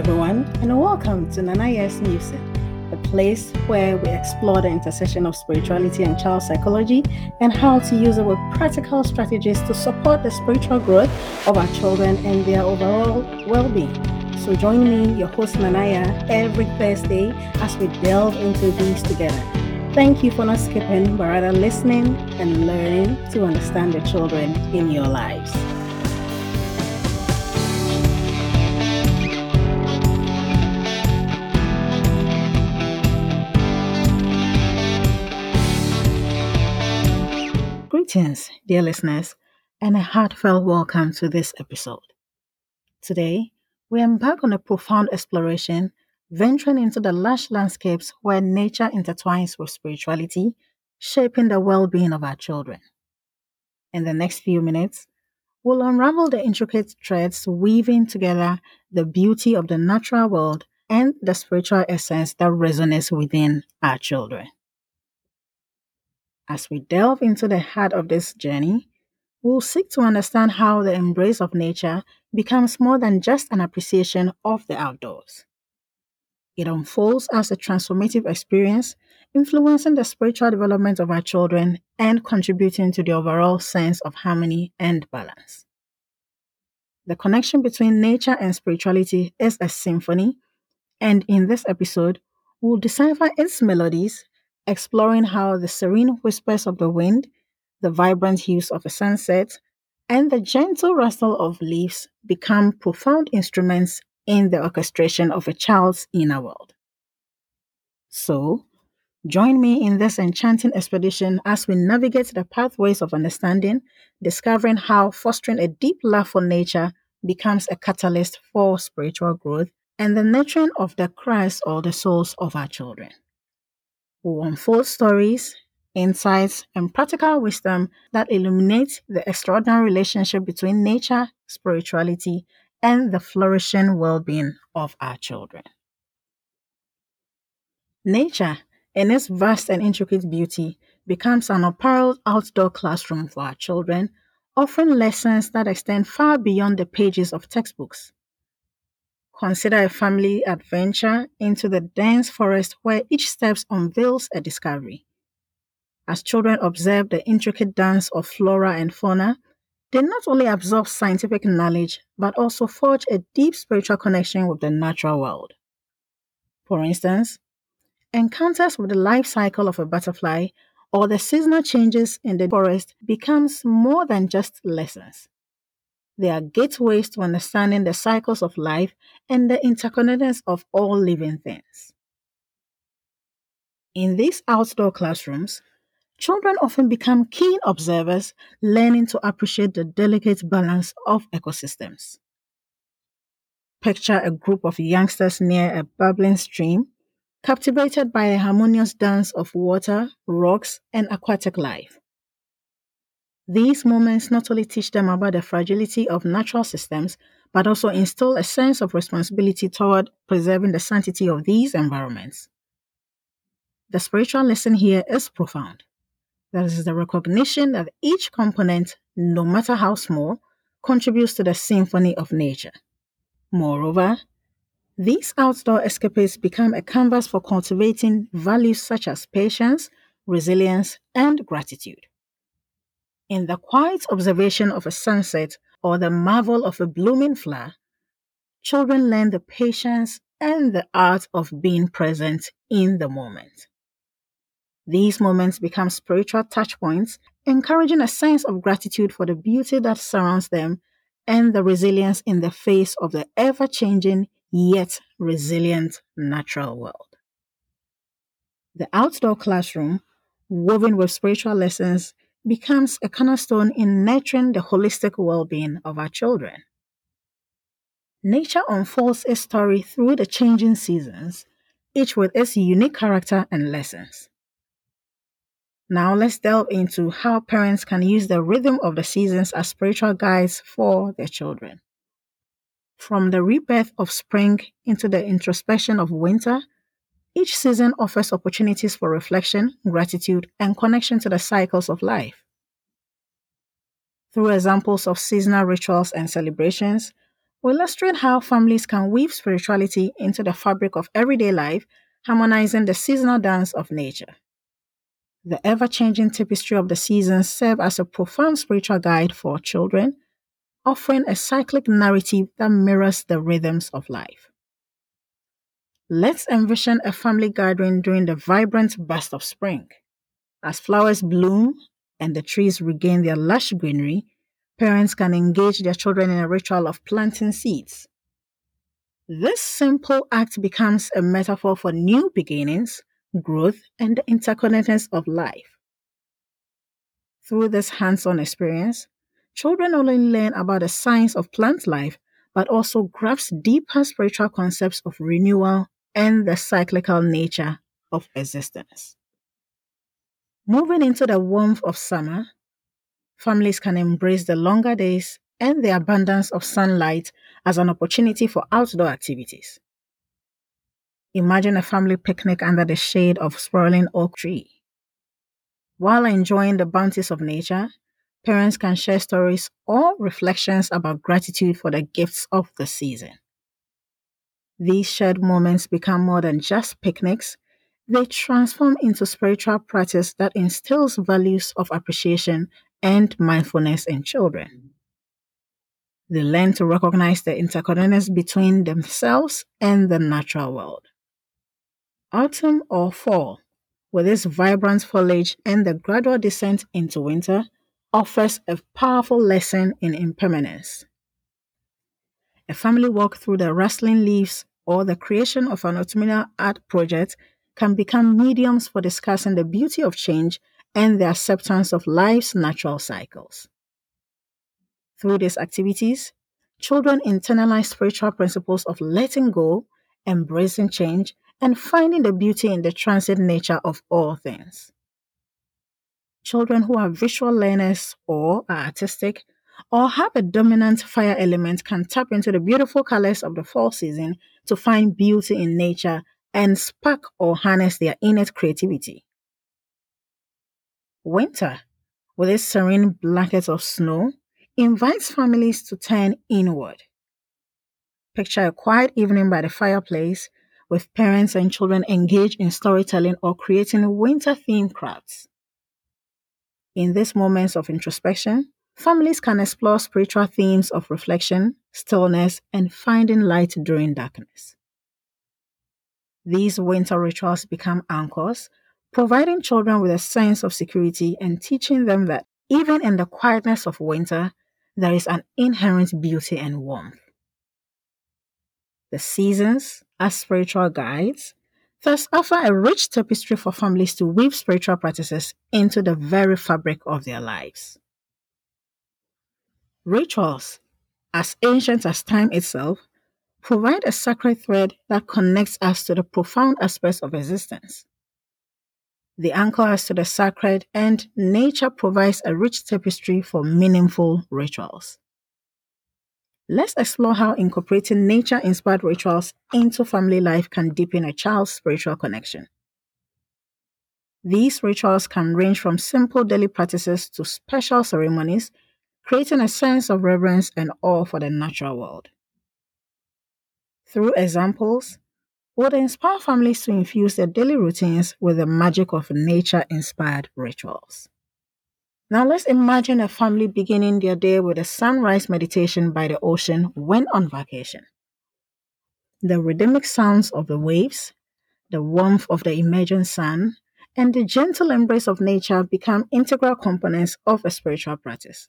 Everyone, and welcome to Nana Yaa's Music, a place where we explore the intersection of spirituality and child psychology and how to use with practical strategies to support the spiritual growth of our children and their overall well being. So, join me, your host Nanaya, every Thursday as we delve into these together. Thank you for not skipping, but rather listening and learning to understand the children in your lives. Greetings, dear listeners, and a heartfelt welcome to this episode. Today, we embark on a profound exploration, venturing into the lush landscapes where nature intertwines with spirituality, shaping the well being of our children. In the next few minutes, we'll unravel the intricate threads weaving together the beauty of the natural world and the spiritual essence that resonates within our children. As we delve into the heart of this journey, we'll seek to understand how the embrace of nature becomes more than just an appreciation of the outdoors. It unfolds as a transformative experience, influencing the spiritual development of our children and contributing to the overall sense of harmony and balance. The connection between nature and spirituality is a symphony, and in this episode, we'll decipher its melodies, exploring how the serene whispers of the wind, the vibrant hues of a sunset, and the gentle rustle of leaves become profound instruments in the orchestration of a child's inner world. So, join me in this enchanting expedition as we navigate the pathways of understanding, discovering how fostering a deep love for nature becomes a catalyst for spiritual growth and the nurturing of the Christ or the souls of our children will unfold stories, insights, and practical wisdom that illuminate the extraordinary relationship between nature, spirituality, and the flourishing well being of our children. Nature, in its vast and intricate beauty, becomes an apparelled outdoor classroom for our children, offering lessons that extend far beyond the pages of textbooks. Consider a family adventure into the dense forest where each step unveils a discovery. As children observe the intricate dance of flora and fauna, they not only absorb scientific knowledge but also forge a deep spiritual connection with the natural world. For instance, encounters with the life cycle of a butterfly or the seasonal changes in the forest becomes more than just lessons. They are gateways to understanding the cycles of life and the interconnectedness of all living things. In these outdoor classrooms, children often become keen observers, learning to appreciate the delicate balance of ecosystems. Picture a group of youngsters near a bubbling stream, captivated by a harmonious dance of water, rocks, and aquatic life. These moments not only teach them about the fragility of natural systems, but also instill a sense of responsibility toward preserving the sanctity of these environments. The spiritual lesson here is profound. That is the recognition that each component, no matter how small, contributes to the symphony of nature. Moreover, these outdoor escapades become a canvas for cultivating values such as patience, resilience, and gratitude. In the quiet observation of a sunset or the marvel of a blooming flower, children learn the patience and the art of being present in the moment. These moments become spiritual touchpoints, encouraging a sense of gratitude for the beauty that surrounds them and the resilience in the face of the ever changing yet resilient natural world. The outdoor classroom, woven with spiritual lessons, becomes a cornerstone in nurturing the holistic well being of our children. Nature unfolds its story through the changing seasons, each with its unique character and lessons. Now, let's delve into how parents can use the rhythm of the seasons as spiritual guides for their children. From the rebirth of spring into the introspection of winter, each season offers opportunities for reflection, gratitude, and connection to the cycles of life. Through examples of seasonal rituals and celebrations, will illustrate how families can weave spirituality into the fabric of everyday life, harmonizing the seasonal dance of nature. The ever changing tapestry of the seasons serve as a profound spiritual guide for children, offering a cyclic narrative that mirrors the rhythms of life. Let's envision a family gathering during the vibrant burst of spring. As flowers bloom and the trees regain their lush greenery, parents can engage their children in a ritual of planting seeds. This simple act becomes a metaphor for new beginnings, growth, and the interconnectedness of life. Through this hands on experience, children not only learn about the science of plant life, but also grasp deeper spiritual concepts of renewal and the cyclical nature of existence. Moving into the warmth of summer, families can embrace the longer days and the abundance of sunlight as an opportunity for outdoor activities. Imagine a family picnic under the shade of a sprawling oak tree. While enjoying the bounties of nature, parents can share stories or reflections about gratitude for the gifts of the season. These shared moments become more than just picnics, they transform into spiritual practice that instills values of appreciation and mindfulness in children. They learn to recognize the interconnectedness between themselves and the natural world. Autumn or fall, with its vibrant foliage and the gradual descent into winter, offers a powerful lesson in impermanence. A family walk through the rustling leaves or the creation of an autumnal art project can become mediums for discussing the beauty of change and the acceptance of life's natural cycles. Through these activities, children internalize spiritual principles of letting go, embracing change, and finding the beauty in the transit nature of all things. Children who are visual learners or are artistic or have a dominant fire element can tap into the beautiful colors of the fall season to find beauty in nature and spark or harness their innate creativity. Winter, with its serene blanket of snow, invites families to turn inward. Picture a quiet evening by the fireplace with parents and children engaged in storytelling or creating winter themed crafts. In these moments of introspection, families can explore spiritual themes of reflection, stillness, and finding light during darkness. These winter rituals become anchors, providing children with a sense of security and teaching them that even in the quietness of winter, there is an inherent beauty and warmth. The seasons, as spiritual guides, thus offer a rich tapestry for families to weave spiritual practices into the very fabric of their lives. Rituals, as ancient as time itself, provide a sacred thread that connects us to the profound aspects of existence. They anchor us to the sacred, and nature provides a rich tapestry for meaningful rituals. Let's explore how incorporating nature inspired rituals into family life can deepen a child's spiritual connection. These rituals can range from simple daily practices to special ceremonies, creating a sense of reverence and awe for the natural world. Through examples, would inspire families to infuse their daily routines with the magic of nature inspired rituals. Now let's imagine a family beginning their day with a sunrise meditation by the ocean when on vacation. The rhythmic sounds of the waves, the warmth of the emerging sun, and the gentle embrace of nature become integral components of a spiritual practice.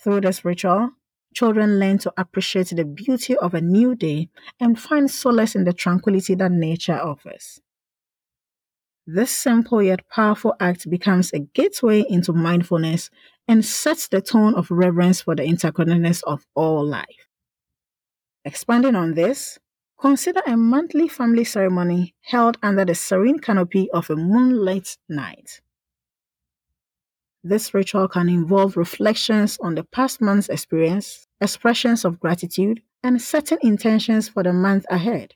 Through this ritual, children learn to appreciate the beauty of a new day and find solace in the tranquility that nature offers. This simple yet powerful act becomes a gateway into mindfulness and sets the tone of reverence for the interconnectedness of all life. Expanding on this, consider a monthly family ceremony held under the serene canopy of a moonlit night. This ritual can involve reflections on the past month's experience, expressions of gratitude, and setting intentions for the month ahead.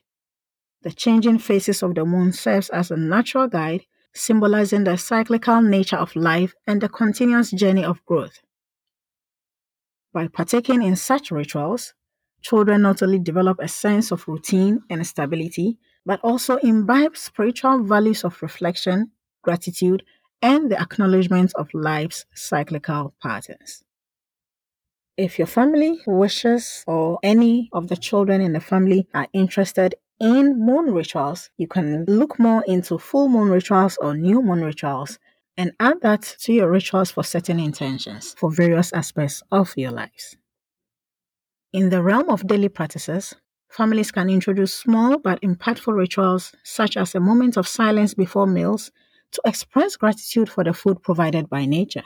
The changing phases of the moon serves as a natural guide, symbolizing the cyclical nature of life and the continuous journey of growth. By partaking in such rituals, children not only develop a sense of routine and stability, but also imbibe spiritual values of reflection, gratitude, and the acknowledgement of life's cyclical patterns. If your family wishes or any of the children in the family are interested in moon rituals, you can look more into full moon rituals or new moon rituals and add that to your rituals for certain intentions for various aspects of your lives. In the realm of daily practices, families can introduce small but impactful rituals such as a moment of silence before meals to express gratitude for the food provided by nature.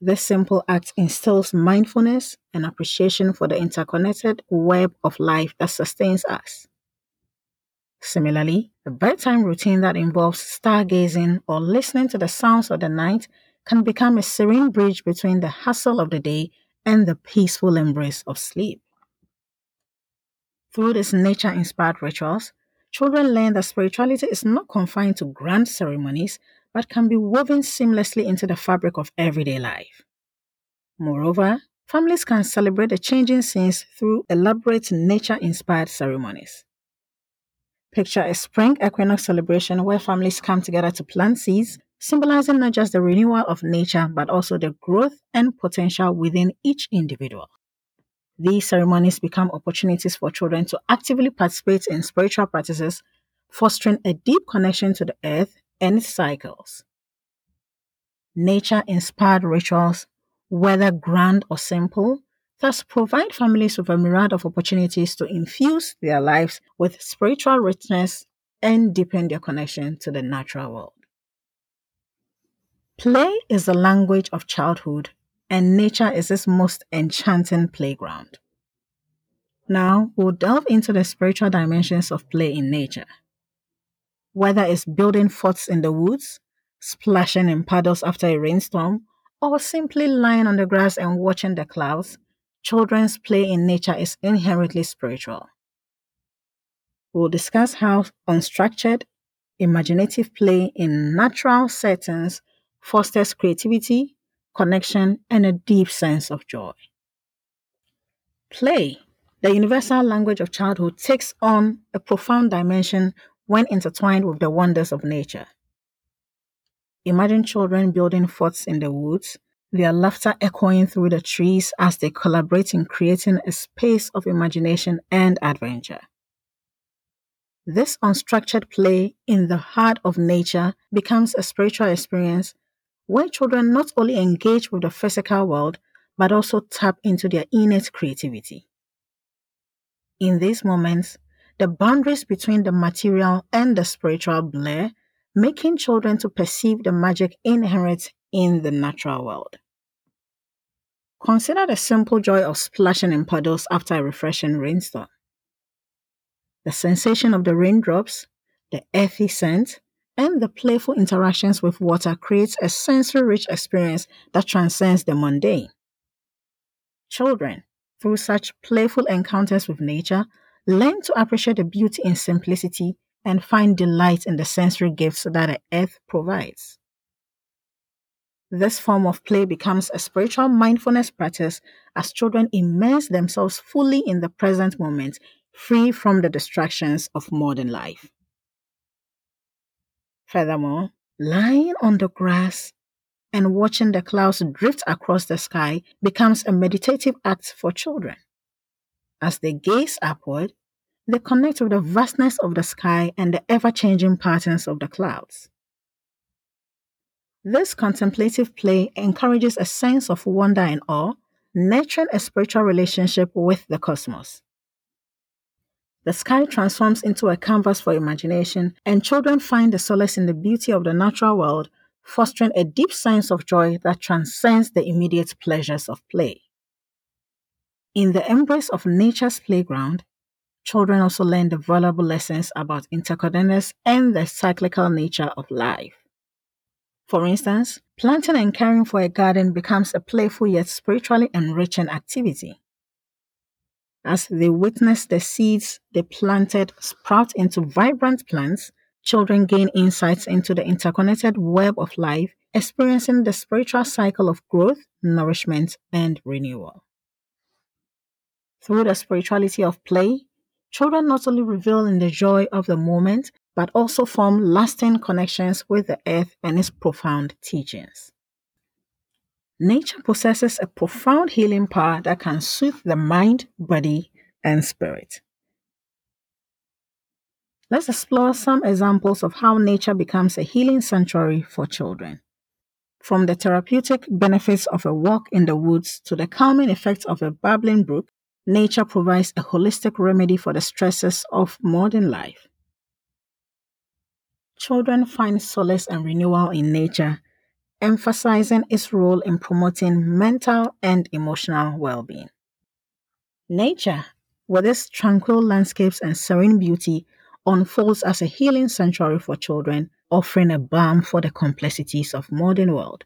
This simple act instills mindfulness and appreciation for the interconnected web of life that sustains us. Similarly, a bedtime routine that involves stargazing or listening to the sounds of the night can become a serene bridge between the hustle of the day and the peaceful embrace of sleep. Through these nature inspired rituals, children learn that spirituality is not confined to grand ceremonies but can be woven seamlessly into the fabric of everyday life. Moreover, families can celebrate the changing scenes through elaborate nature inspired ceremonies. Picture a spring equinox celebration where families come together to plant seeds, symbolizing not just the renewal of nature but also the growth and potential within each individual. These ceremonies become opportunities for children to actively participate in spiritual practices, fostering a deep connection to the earth and its cycles. Nature inspired rituals, whether grand or simple, thus provide families with a myriad of opportunities to infuse their lives with spiritual richness and deepen their connection to the natural world. Play is the language of childhood and nature is its most enchanting playground. Now, we'll delve into the spiritual dimensions of play in nature. Whether it's building forts in the woods, splashing in puddles after a rainstorm, or simply lying on the grass and watching the clouds, children's play in nature is inherently spiritual. We'll discuss how unstructured, imaginative play in natural settings fosters creativity, connection, and a deep sense of joy. Play, the universal language of childhood, takes on a profound dimension when intertwined with the wonders of nature. Imagine children building forts in the woods, their laughter echoing through the trees as they collaborate in creating a space of imagination and adventure. This unstructured play in the heart of nature becomes a spiritual experience where children not only engage with the physical world, but also tap into their innate creativity. In these moments, the boundaries between the material and the spiritual blur, making children to perceive the magic inherent in the natural world. Consider the simple joy of splashing in puddles after a refreshing rainstorm. The sensation of the raindrops, the earthy scent, and the playful interactions with water creates a sensory rich experience that transcends the mundane. Children, through such playful encounters with nature, learn to appreciate the beauty in simplicity and find delight in the sensory gifts that the earth provides. This form of play becomes a spiritual mindfulness practice as children immerse themselves fully in the present moment, free from the distractions of modern life. Furthermore, lying on the grass and watching the clouds drift across the sky becomes a meditative act for children. As they gaze upward, they connect with the vastness of the sky and the ever changing patterns of the clouds. This contemplative play encourages a sense of wonder and awe, nurturing a spiritual relationship with the cosmos. The sky transforms into a canvas for imagination, and children find the solace in the beauty of the natural world, fostering a deep sense of joy that transcends the immediate pleasures of play. In the embrace of nature's playground, children also learn the valuable lessons about interconnectedness and the cyclical nature of life. For instance, planting and caring for a garden becomes a playful yet spiritually enriching activity. As they witness the seeds they planted sprout into vibrant plants, children gain insights into the interconnected web of life, experiencing the spiritual cycle of growth, nourishment, and renewal. Through the spirituality of play, children not only revel in the joy of the moment, but also form lasting connections with the earth and its profound teachings. Nature possesses a profound healing power that can soothe the mind, body, and spirit. Let's explore some examples of how nature becomes a healing sanctuary for children. From the therapeutic benefits of a walk in the woods to the calming effects of a babbling brook, nature provides a holistic remedy for the stresses of modern life. Children find solace and renewal in nature, emphasizing its role in promoting mental and emotional well being. Nature, with its tranquil landscapes and serene beauty, unfolds as a healing sanctuary for children, offering a balm for the complexities of modern world.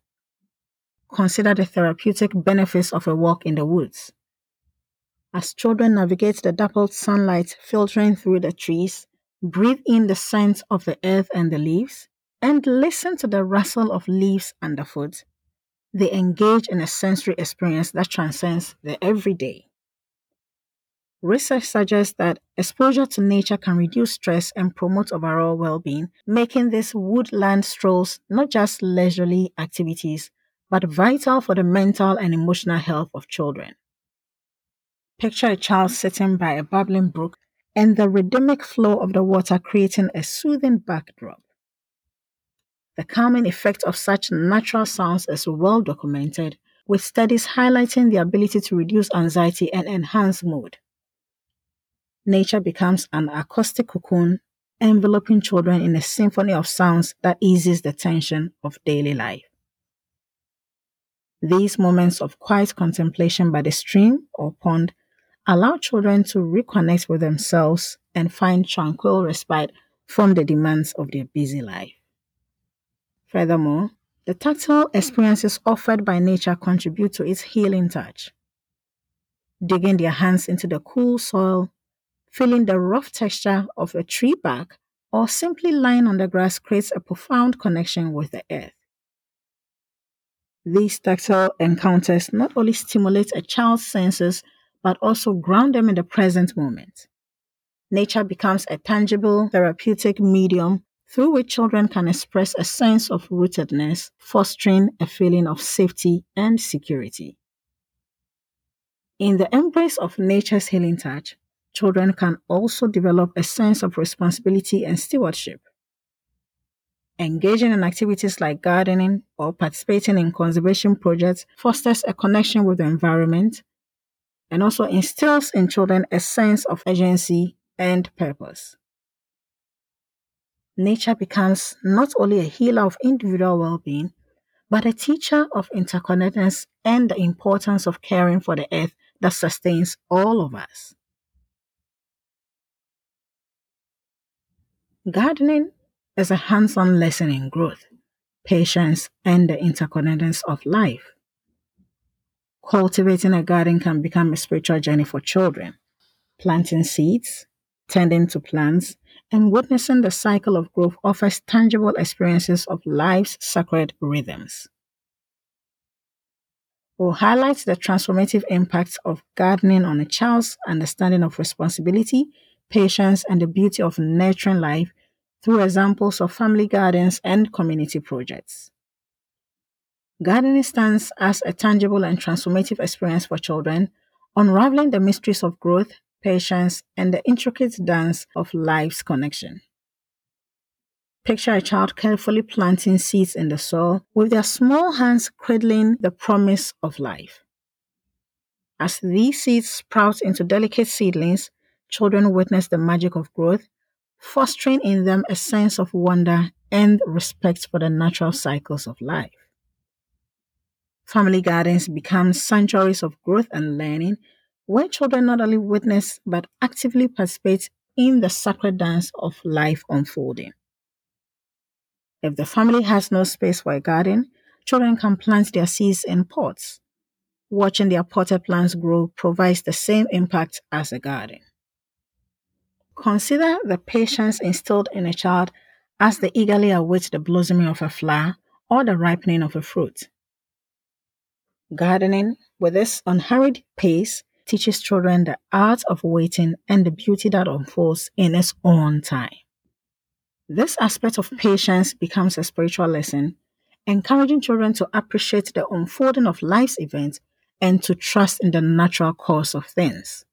Consider the therapeutic benefits of a walk in the woods. As children navigate the dappled sunlight filtering through the trees, breathe in the scent of the earth and the leaves, and listen to the rustle of leaves underfoot, they engage in a sensory experience that transcends the everyday. Research suggests that exposure to nature can reduce stress and promote overall well being, making these woodland strolls not just leisurely activities, but vital for the mental and emotional health of children. Picture a child sitting by a bubbling brook and the rhythmic flow of the water creating a soothing backdrop. The calming effect of such natural sounds is well documented, with studies highlighting the ability to reduce anxiety and enhance mood nature becomes an acoustic cocoon, enveloping children in a symphony of sounds that eases the tension of daily life. These moments of quiet contemplation by the stream or pond allow children to reconnect with themselves and find tranquil respite from the demands of their busy life. Furthermore, the tactile experiences offered by nature contribute to its healing touch. Digging their hands into the cool soil feeling the rough texture of a tree bark, or simply lying on the grass creates a profound connection with the earth. These tactile encounters not only stimulate a child's senses, but also ground them in the present moment. Nature becomes a tangible therapeutic medium through which children can express a sense of rootedness, fostering a feeling of safety and security. In the embrace of nature's healing touch, children can also develop a sense of responsibility and stewardship. Engaging in activities like gardening or participating in conservation projects fosters a connection with the environment and also instills in children a sense of agency and purpose. Nature becomes not only a healer of individual well being, but a teacher of interconnectedness and the importance of caring for the earth that sustains all of us. Gardening is a hands on lesson in growth, patience, and the interconnectedness of life. Cultivating a garden can become a spiritual journey for children. Planting seeds, tending to plants, and witnessing the cycle of growth offers tangible experiences of life's sacred rhythms. We'll highlight the transformative impacts of gardening on a child's understanding of responsibility patience, and the beauty of nurturing life through examples of family gardens and community projects. Gardening stands as a tangible and transformative experience for children, unraveling the mysteries of growth, patience, and the intricate dance of life's connection. Picture a child carefully planting seeds in the soil with their small hands cradling the promise of life. As these seeds sprout into delicate seedlings, children witness the magic of growth, fostering in them a sense of wonder and respect for the natural cycles of life. Family gardens become sanctuaries of growth and learning, where children not only witness but actively participate in the sacred dance of life unfolding. If the family has no space for a garden, children can plant their seeds in pots. Watching their potted plants grow provides the same impact as a garden. Consider the patience instilled in a child as they eagerly await the blossoming of a flower or the ripening of a fruit. Gardening, with its unhurried pace, teaches children the art of waiting and the beauty that unfolds in its own time. This aspect of patience becomes a spiritual lesson, encouraging children to appreciate the unfolding of life's events and to trust in the natural course of things.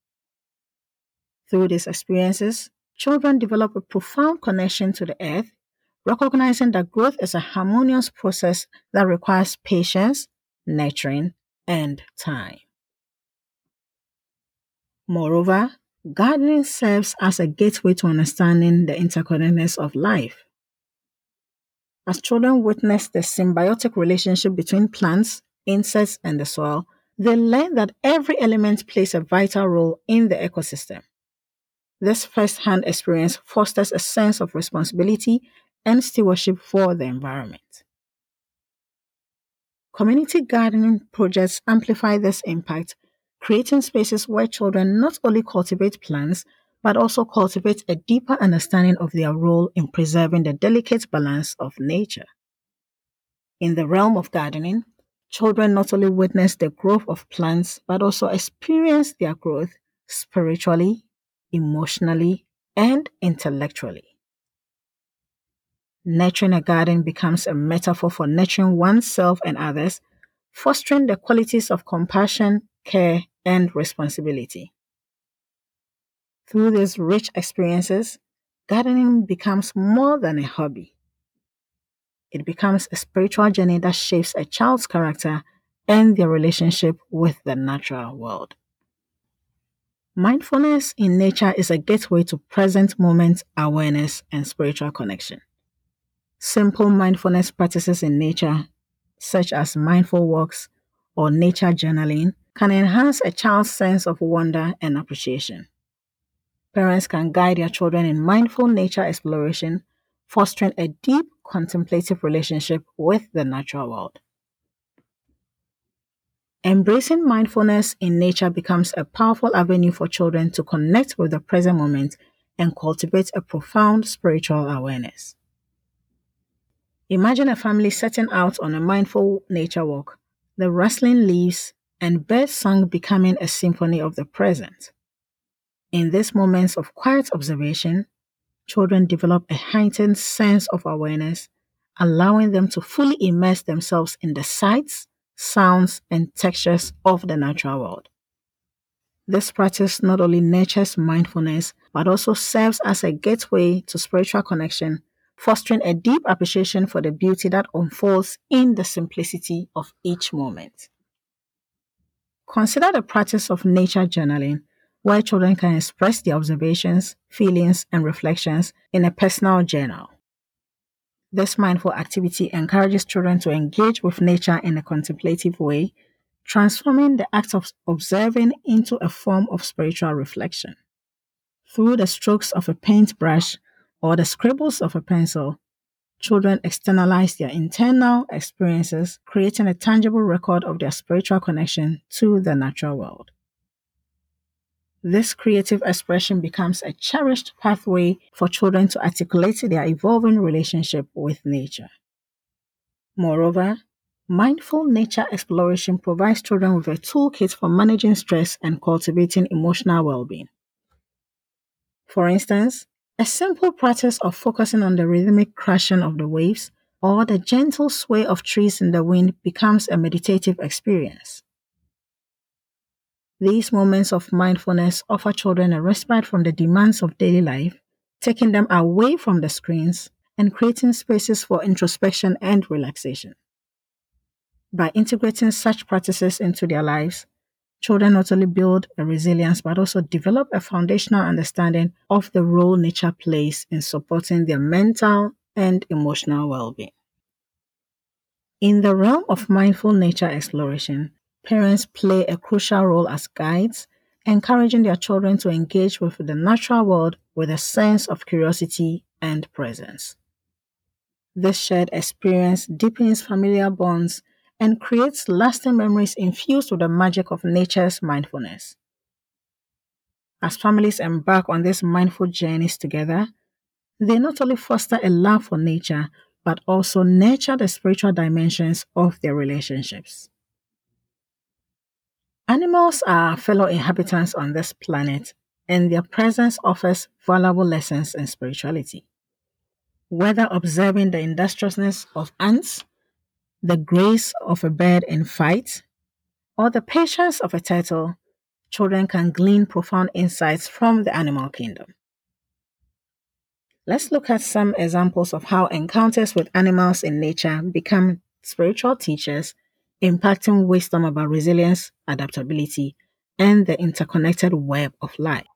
Through these experiences, children develop a profound connection to the earth, recognizing that growth is a harmonious process that requires patience, nurturing, and time. Moreover, gardening serves as a gateway to understanding the interconnectedness of life. As children witness the symbiotic relationship between plants, insects, and the soil, they learn that every element plays a vital role in the ecosystem. This first hand experience fosters a sense of responsibility and stewardship for the environment. Community gardening projects amplify this impact, creating spaces where children not only cultivate plants but also cultivate a deeper understanding of their role in preserving the delicate balance of nature. In the realm of gardening, children not only witness the growth of plants but also experience their growth spiritually, emotionally, and intellectually. Nurturing a garden becomes a metaphor for nurturing oneself and others, fostering the qualities of compassion, care, and responsibility. Through these rich experiences, gardening becomes more than a hobby. It becomes a spiritual journey that shapes a child's character and their relationship with the natural world. Mindfulness in nature is a gateway to present moment awareness and spiritual connection. Simple mindfulness practices in nature, such as mindful walks or nature journaling, can enhance a child's sense of wonder and appreciation. Parents can guide their children in mindful nature exploration, fostering a deep contemplative relationship with the natural world. Embracing mindfulness in nature becomes a powerful avenue for children to connect with the present moment and cultivate a profound spiritual awareness. Imagine a family setting out on a mindful nature walk, the rustling leaves and bird song becoming a symphony of the present. In these moments of quiet observation, children develop a heightened sense of awareness, allowing them to fully immerse themselves in the sights, sounds, and textures of the natural world. This practice not only nurtures mindfulness, but also serves as a gateway to spiritual connection, fostering a deep appreciation for the beauty that unfolds in the simplicity of each moment. Consider the practice of nature journaling where children can express their observations, feelings, and reflections in a personal journal. This mindful activity encourages children to engage with nature in a contemplative way, transforming the act of observing into a form of spiritual reflection. Through the strokes of a paintbrush or the scribbles of a pencil, children externalize their internal experiences, creating a tangible record of their spiritual connection to the natural world. This creative expression becomes a cherished pathway for children to articulate their evolving relationship with nature. Moreover, mindful nature exploration provides children with a toolkit for managing stress and cultivating emotional well being. For instance, a simple practice of focusing on the rhythmic crashing of the waves or the gentle sway of trees in the wind becomes a meditative experience. These moments of mindfulness offer children a respite from the demands of daily life, taking them away from the screens and creating spaces for introspection and relaxation. By integrating such practices into their lives, children not only build a resilience but also develop a foundational understanding of the role nature plays in supporting their mental and emotional well being. In the realm of mindful nature exploration, Parents play a crucial role as guides, encouraging their children to engage with the natural world with a sense of curiosity and presence. This shared experience deepens familiar bonds and creates lasting memories infused with the magic of nature's mindfulness. As families embark on these mindful journeys together, they not only foster a love for nature, but also nurture the spiritual dimensions of their relationships. Animals are fellow inhabitants on this planet, and their presence offers valuable lessons in spirituality. Whether observing the industriousness of ants, the grace of a bird in fight, or the patience of a turtle, children can glean profound insights from the animal kingdom. Let's look at some examples of how encounters with animals in nature become spiritual teachers impacting wisdom about resilience, adaptability, and the interconnected web of life.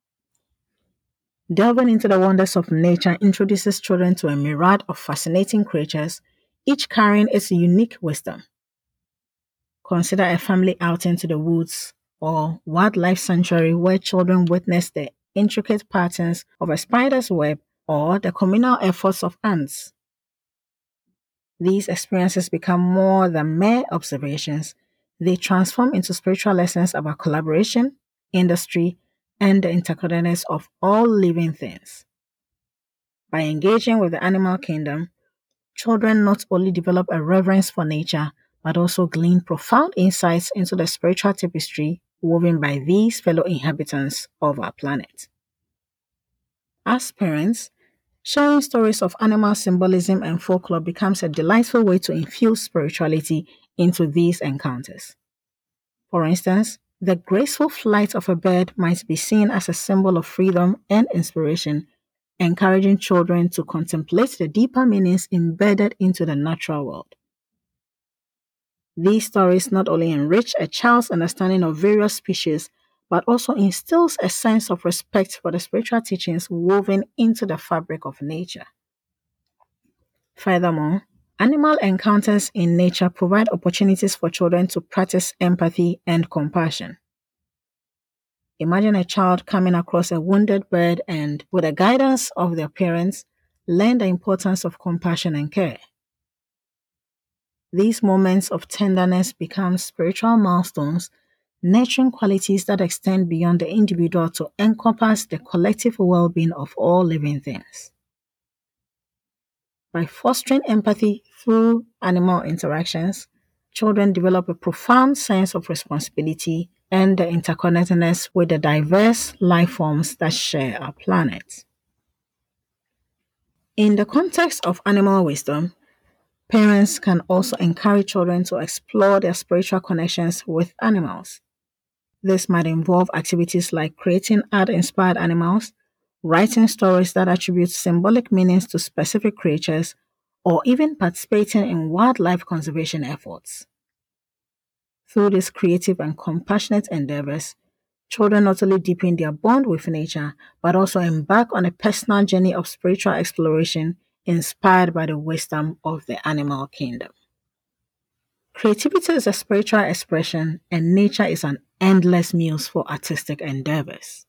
Delving into the wonders of nature introduces children to a myriad of fascinating creatures, each carrying its unique wisdom. Consider a family outing to the woods or wildlife sanctuary where children witness the intricate patterns of a spider's web or the communal efforts of ants. These experiences become more than mere observations, they transform into spiritual lessons about collaboration, industry, and the interconnectedness of all living things. By engaging with the animal kingdom, children not only develop a reverence for nature, but also glean profound insights into the spiritual tapestry woven by these fellow inhabitants of our planet. As parents, Sharing stories of animal symbolism and folklore becomes a delightful way to infuse spirituality into these encounters. For instance, the graceful flight of a bird might be seen as a symbol of freedom and inspiration, encouraging children to contemplate the deeper meanings embedded into the natural world. These stories not only enrich a child's understanding of various species, but also instills a sense of respect for the spiritual teachings woven into the fabric of nature. Furthermore, animal encounters in nature provide opportunities for children to practice empathy and compassion. Imagine a child coming across a wounded bird and, with the guidance of their parents, learn the importance of compassion and care. These moments of tenderness become spiritual milestones nurturing qualities that extend beyond the individual to encompass the collective well being of all living things. By fostering empathy through animal interactions, children develop a profound sense of responsibility and the interconnectedness with the diverse life forms that share our planet. In the context of animal wisdom, parents can also encourage children to explore their spiritual connections with animals. This might involve activities like creating art inspired animals, writing stories that attribute symbolic meanings to specific creatures, or even participating in wildlife conservation efforts. Through these creative and compassionate endeavors, children not only deepen their bond with nature, but also embark on a personal journey of spiritual exploration inspired by the wisdom of the animal kingdom. Creativity is a spiritual expression, and nature is an endless muse for artistic endeavors.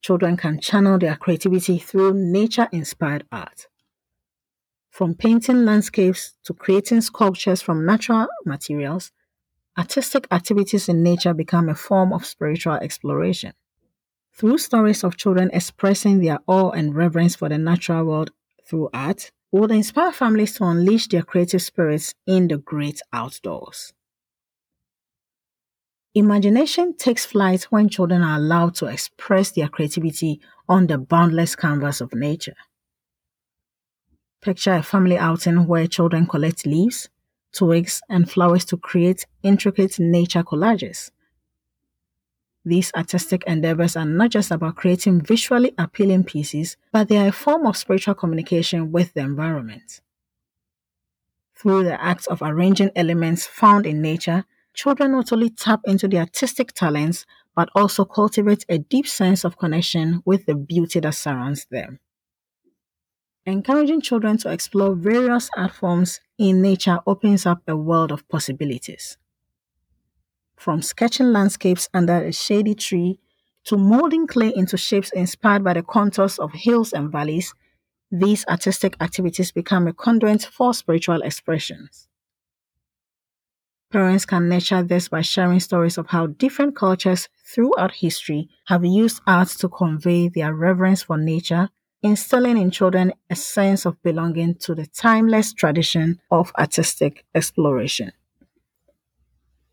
Children can channel their creativity through nature inspired art. From painting landscapes to creating sculptures from natural materials, artistic activities in nature become a form of spiritual exploration. Through stories of children expressing their awe and reverence for the natural world through art, would inspire families to unleash their creative spirits in the great outdoors. Imagination takes flight when children are allowed to express their creativity on the boundless canvas of nature. Picture a family outing where children collect leaves, twigs, and flowers to create intricate nature collages. These artistic endeavors are not just about creating visually appealing pieces, but they are a form of spiritual communication with the environment. Through the act of arranging elements found in nature, children not only tap into their artistic talents, but also cultivate a deep sense of connection with the beauty that surrounds them. Encouraging children to explore various art forms in nature opens up a world of possibilities from sketching landscapes under a shady tree to molding clay into shapes inspired by the contours of hills and valleys, these artistic activities become a conduit for spiritual expressions. Parents can nurture this by sharing stories of how different cultures throughout history have used art to convey their reverence for nature, instilling in children a sense of belonging to the timeless tradition of artistic exploration.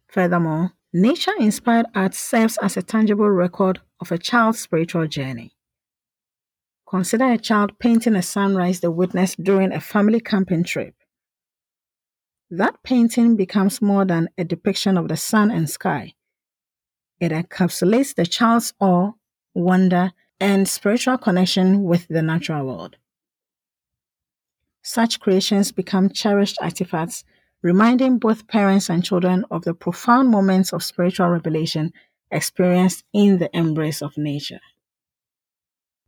Furthermore, Nature inspired art serves as a tangible record of a child's spiritual journey. Consider a child painting a sunrise they witnessed during a family camping trip. That painting becomes more than a depiction of the sun and sky. It encapsulates the child's awe, wonder, and spiritual connection with the natural world. Such creations become cherished artifacts, reminding both parents and children of the profound moments of spiritual revelation experienced in the embrace of nature.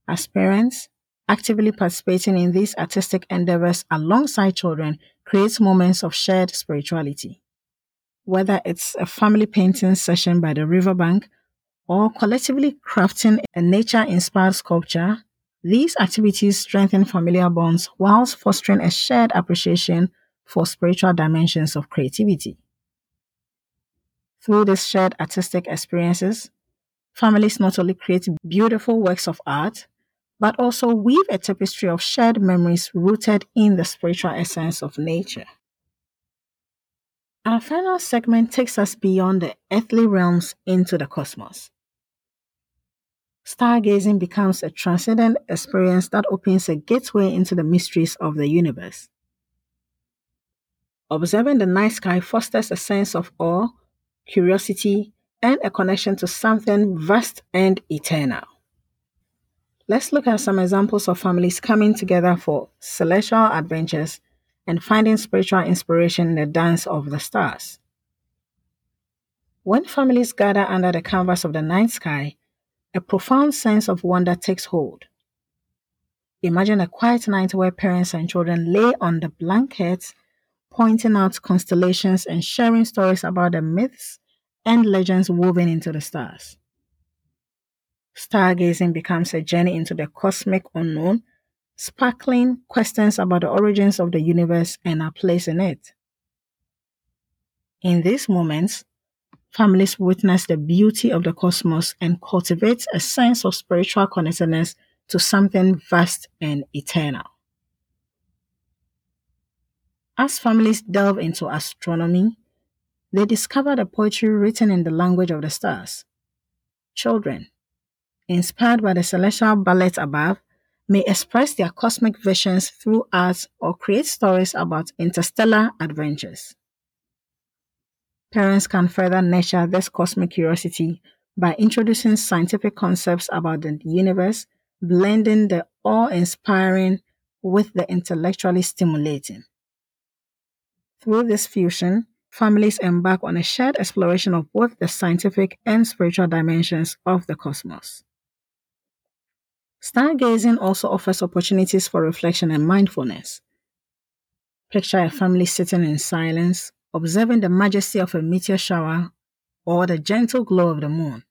As parents, actively participating in these artistic endeavors alongside children creates moments of shared spirituality. Whether it's a family painting session by the riverbank or collectively crafting a nature inspired sculpture, these activities strengthen familial bonds whilst fostering a shared appreciation for spiritual dimensions of creativity. Through these shared artistic experiences, families not only create beautiful works of art, but also weave a tapestry of shared memories rooted in the spiritual essence of nature. Our final segment takes us beyond the earthly realms into the cosmos. Stargazing becomes a transcendent experience that opens a gateway into the mysteries of the universe. Observing the night sky fosters a sense of awe, curiosity, and a connection to something vast and eternal. Let's look at some examples of families coming together for celestial adventures and finding spiritual inspiration in the dance of the stars. When families gather under the canvas of the night sky, a profound sense of wonder takes hold. Imagine a quiet night where parents and children lay on the blankets, pointing out constellations and sharing stories about the myths and legends woven into the stars. Stargazing becomes a journey into the cosmic unknown, sparkling questions about the origins of the universe and our place in it. In these moments, families witness the beauty of the cosmos and cultivate a sense of spiritual connectedness to something vast and eternal. As families delve into astronomy, they discover the poetry written in the language of the stars. Children, inspired by the celestial ballet above, may express their cosmic visions through art or create stories about interstellar adventures. Parents can further nurture this cosmic curiosity by introducing scientific concepts about the universe, blending the awe inspiring with the intellectually stimulating. Through this fusion, families embark on a shared exploration of both the scientific and spiritual dimensions of the cosmos. Stargazing also offers opportunities for reflection and mindfulness. Picture a family sitting in silence, observing the majesty of a meteor shower or the gentle glow of the moon.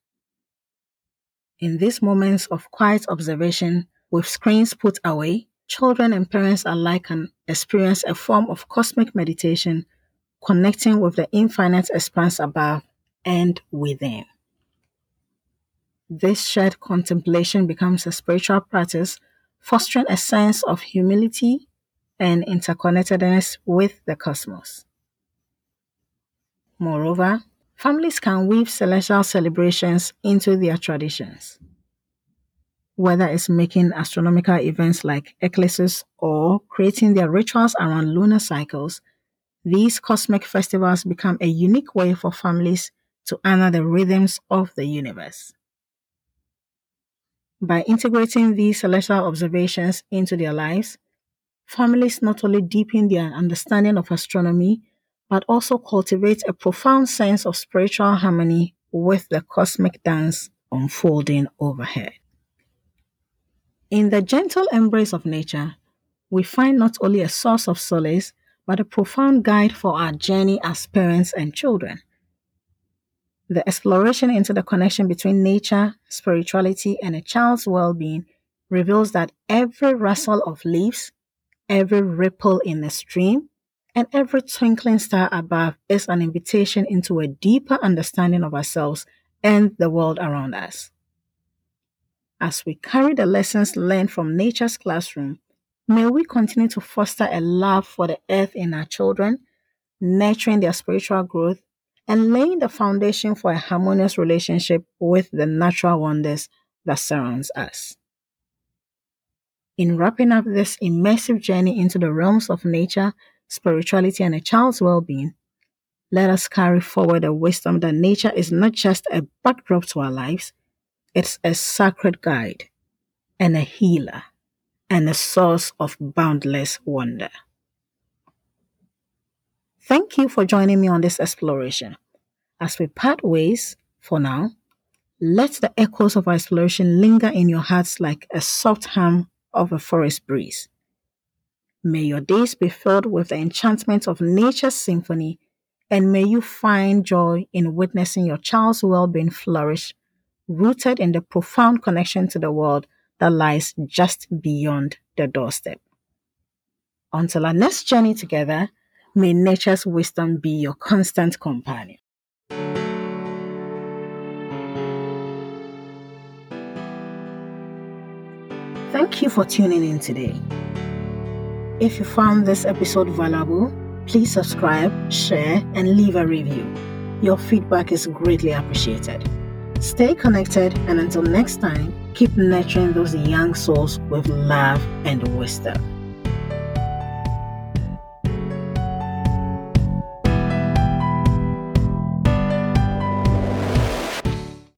In these moments of quiet observation, with screens put away, children and parents alike can experience a form of cosmic meditation, connecting with the infinite expanse above and within. This shared contemplation becomes a spiritual practice, fostering a sense of humility and interconnectedness with the cosmos. Moreover, families can weave celestial celebrations into their traditions. Whether it's making astronomical events like eclipses or creating their rituals around lunar cycles, these cosmic festivals become a unique way for families to honor the rhythms of the universe. By integrating these celestial observations into their lives, families not only deepen their understanding of astronomy but also cultivate a profound sense of spiritual harmony with the cosmic dance unfolding overhead. In the gentle embrace of nature, we find not only a source of solace, but a profound guide for our journey as parents and children. The exploration into the connection between nature, spirituality, and a child's well being reveals that every rustle of leaves, every ripple in a stream, and every twinkling star above is an invitation into a deeper understanding of ourselves and the world around us. As we carry the lessons learned from nature's classroom, may we continue to foster a love for the earth in our children, nurturing their spiritual growth and laying the foundation for a harmonious relationship with the natural wonders that surrounds us. In wrapping up this immersive journey into the realms of nature, spirituality, and a child's well being, let us carry forward the wisdom that nature is not just a backdrop to our lives, it's a sacred guide and a healer and a source of boundless wonder. Thank you for joining me on this exploration. As we part ways for now, let the echoes of our exploration linger in your hearts like a soft hum of a forest breeze. May your days be filled with the enchantment of nature's symphony, and may you find joy in witnessing your child's well being flourish, rooted in the profound connection to the world that lies just beyond the doorstep. Until our next journey together, may nature's wisdom be your constant companion. Thank you for tuning in today. If you found this episode valuable, please subscribe, share, and leave a review. Your feedback is greatly appreciated. Stay connected, and until next time, keep nurturing those young souls with love and wisdom.